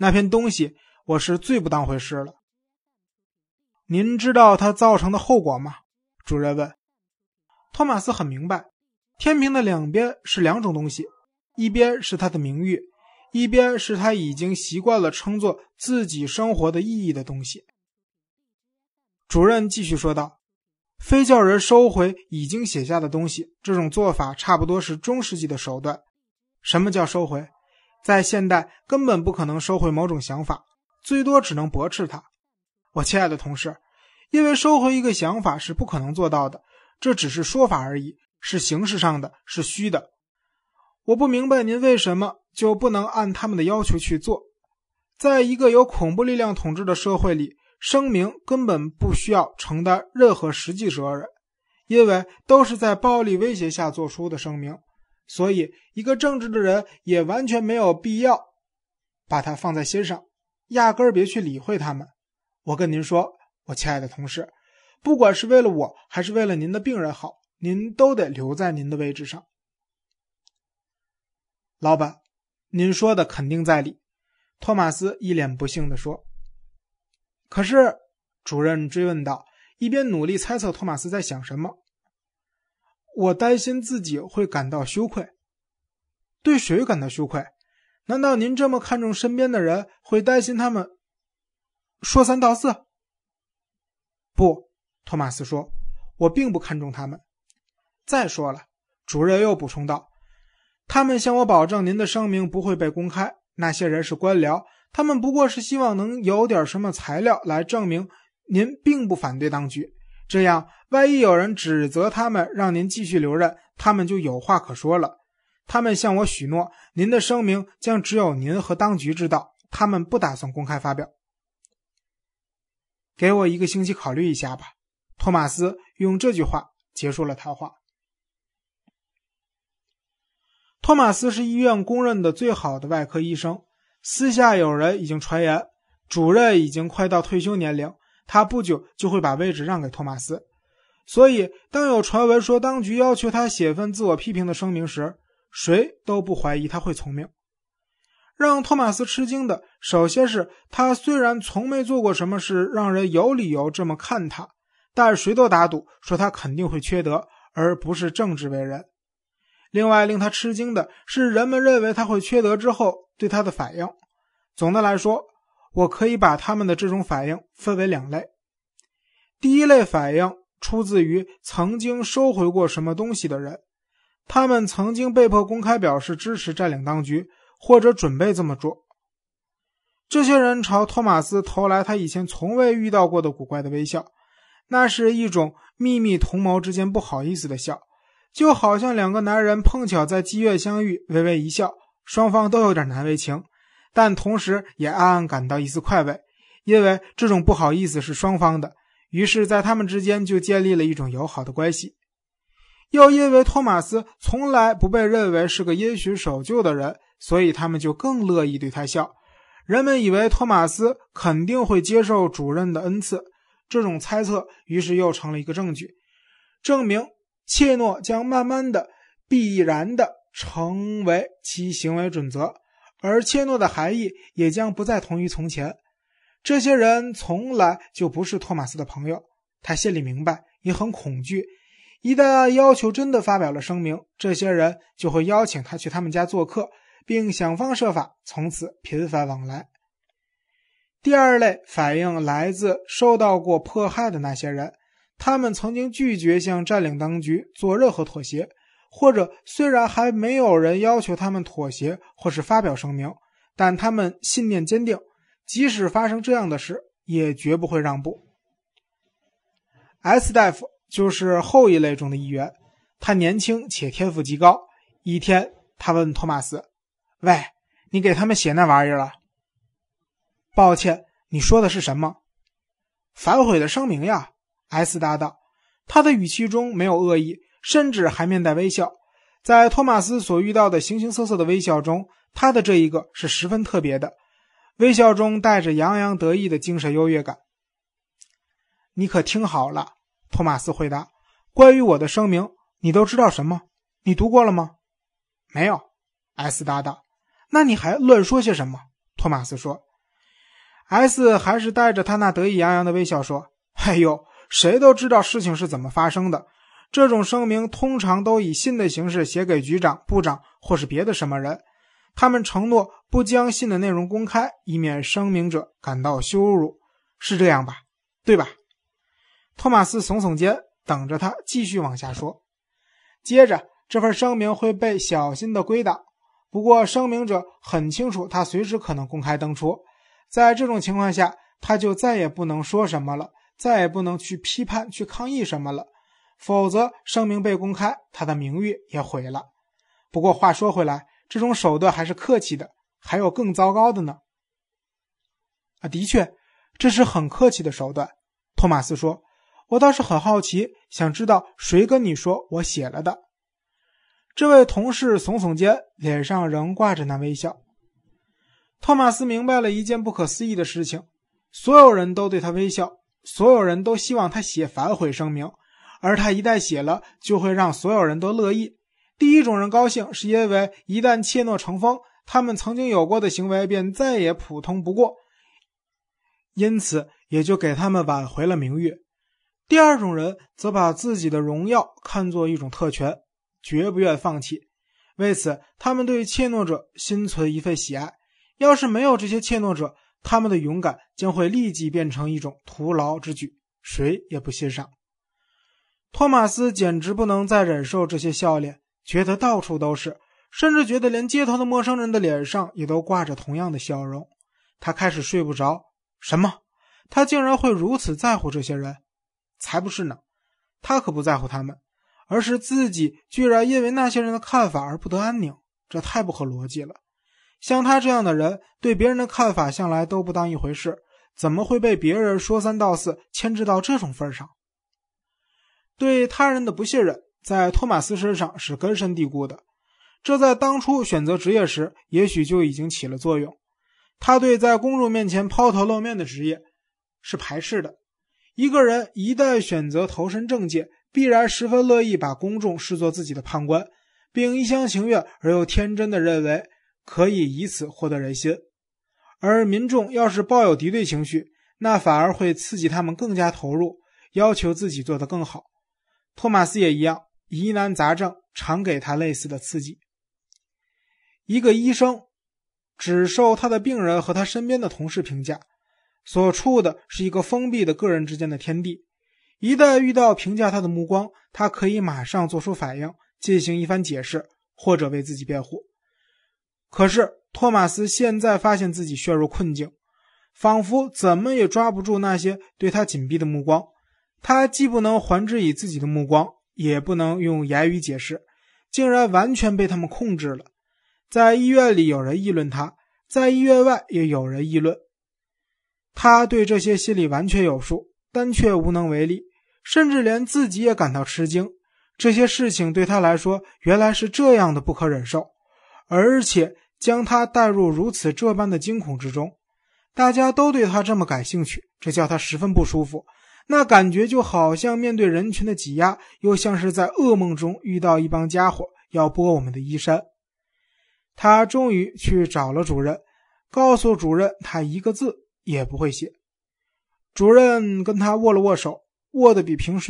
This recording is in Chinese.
那篇东西我是最不当回事了。您知道它造成的后果吗？主任问。托马斯很明白，天平的两边是两种东西，一边是他的名誉，一边是他已经习惯了称作自己生活的意义的东西。主任继续说道：“非叫人收回已经写下的东西，这种做法差不多是中世纪的手段。什么叫收回？在现代根本不可能收回某种想法，最多只能驳斥它。”我亲爱的同事，因为收回一个想法是不可能做到的，这只是说法而已，是形式上的，是虚的。我不明白您为什么就不能按他们的要求去做。在一个有恐怖力量统治的社会里，声明根本不需要承担任何实际责任，因为都是在暴力威胁下做出的声明，所以一个正直的人也完全没有必要把它放在心上，压根儿别去理会他们。我跟您说，我亲爱的同事，不管是为了我还是为了您的病人好，您都得留在您的位置上。老板，您说的肯定在理。托马斯一脸不幸地说。可是，主任追问道，一边努力猜测托马斯在想什么。我担心自己会感到羞愧。对谁感到羞愧？难道您这么看重身边的人，会担心他们？说三道四，不，托马斯说：“我并不看重他们。”再说了，主任又补充道：“他们向我保证，您的声明不会被公开。那些人是官僚，他们不过是希望能有点什么材料来证明您并不反对当局。这样，万一有人指责他们，让您继续留任，他们就有话可说了。他们向我许诺，您的声明将只有您和当局知道，他们不打算公开发表。”给我一个星期考虑一下吧，托马斯用这句话结束了谈话。托马斯是医院公认的最好的外科医生，私下有人已经传言，主任已经快到退休年龄，他不久就会把位置让给托马斯。所以，当有传闻说当局要求他写份自我批评的声明时，谁都不怀疑他会从命。让托马斯吃惊的，首先是他虽然从没做过什么事让人有理由这么看他，但谁都打赌说他肯定会缺德，而不是正直为人。另外，令他吃惊的是，人们认为他会缺德之后对他的反应。总的来说，我可以把他们的这种反应分为两类：第一类反应出自于曾经收回过什么东西的人，他们曾经被迫公开表示支持占领当局。或者准备这么做。这些人朝托马斯投来他以前从未遇到过的古怪的微笑，那是一种秘密同谋之间不好意思的笑，就好像两个男人碰巧在妓院相遇，微微一笑，双方都有点难为情，但同时也暗暗感到一丝快慰，因为这种不好意思是双方的，于是，在他们之间就建立了一种友好的关系。又因为托马斯从来不被认为是个因循守旧的人。所以他们就更乐意对他笑。人们以为托马斯肯定会接受主任的恩赐，这种猜测于是又成了一个证据，证明切诺将慢慢的、必然的成为其行为准则，而切诺的含义也将不再同于从前。这些人从来就不是托马斯的朋友，他心里明白，也很恐惧。一旦要求真的发表了声明，这些人就会邀请他去他们家做客。并想方设法从此频繁往来。第二类反应来自受到过迫害的那些人，他们曾经拒绝向占领当局做任何妥协，或者虽然还没有人要求他们妥协或是发表声明，但他们信念坚定，即使发生这样的事，也绝不会让步。S 大夫就是后一类中的一员，他年轻且天赋极高。一天，他问托马斯。喂，你给他们写那玩意儿了？抱歉，你说的是什么？反悔的声明呀！S 答道，他的语气中没有恶意，甚至还面带微笑。在托马斯所遇到的形形色色的微笑中，他的这一个是十分特别的，微笑中带着洋洋得意的精神优越感。你可听好了，托马斯回答：“关于我的声明，你都知道什么？你读过了吗？”没有，S 答道。那你还乱说些什么？托马斯说：“ S 还是带着他那得意洋洋的微笑说：“哎呦，谁都知道事情是怎么发生的。这种声明通常都以信的形式写给局长、部长或是别的什么人。他们承诺不将信的内容公开，以免声明者感到羞辱，是这样吧？对吧？”托马斯耸耸肩，等着他继续往下说。接着，这份声明会被小心的归档。不过，声明者很清楚，他随时可能公开登出。在这种情况下，他就再也不能说什么了，再也不能去批判、去抗议什么了。否则，声明被公开，他的名誉也毁了。不过，话说回来，这种手段还是客气的，还有更糟糕的呢。啊，的确，这是很客气的手段。托马斯说：“我倒是很好奇，想知道谁跟你说我写了的。”这位同事耸耸肩，脸上仍挂着那微笑。托马斯明白了一件不可思议的事情：所有人都对他微笑，所有人都希望他写反悔声明，而他一旦写了，就会让所有人都乐意。第一种人高兴，是因为一旦怯懦成风，他们曾经有过的行为便再也普通不过，因此也就给他们挽回了名誉。第二种人则把自己的荣耀看作一种特权，绝不愿放弃。为此，他们对怯懦者心存一份喜爱。要是没有这些怯懦者，他们的勇敢将会立即变成一种徒劳之举，谁也不欣赏。托马斯简直不能再忍受这些笑脸，觉得到处都是，甚至觉得连街头的陌生人的脸上也都挂着同样的笑容。他开始睡不着。什么？他竟然会如此在乎这些人？才不是呢！他可不在乎他们，而是自己居然因为那些人的看法而不得安宁，这太不合逻辑了。像他这样的人，对别人的看法向来都不当一回事，怎么会被别人说三道四牵制到这种份上？对他人的不信任，在托马斯身上是根深蒂固的，这在当初选择职业时，也许就已经起了作用。他对在公众面前抛头露面的职业是排斥的。一个人一旦选择投身政界，必然十分乐意把公众视作自己的判官，并一厢情愿而又天真的认为。可以以此获得人心，而民众要是抱有敌对情绪，那反而会刺激他们更加投入，要求自己做得更好。托马斯也一样，疑难杂症常给他类似的刺激。一个医生只受他的病人和他身边的同事评价，所处的是一个封闭的个人之间的天地。一旦遇到评价他的目光，他可以马上做出反应，进行一番解释，或者为自己辩护。可是，托马斯现在发现自己陷入困境，仿佛怎么也抓不住那些对他紧闭的目光。他既不能还之以自己的目光，也不能用言语解释，竟然完全被他们控制了。在医院里，有人议论他；在医院外，也有人议论。他对这些心里完全有数，但却无能为力，甚至连自己也感到吃惊。这些事情对他来说，原来是这样的不可忍受。而且将他带入如此这般的惊恐之中，大家都对他这么感兴趣，这叫他十分不舒服。那感觉就好像面对人群的挤压，又像是在噩梦中遇到一帮家伙要剥我们的衣衫。他终于去找了主任，告诉主任他一个字也不会写。主任跟他握了握手，握得比平时。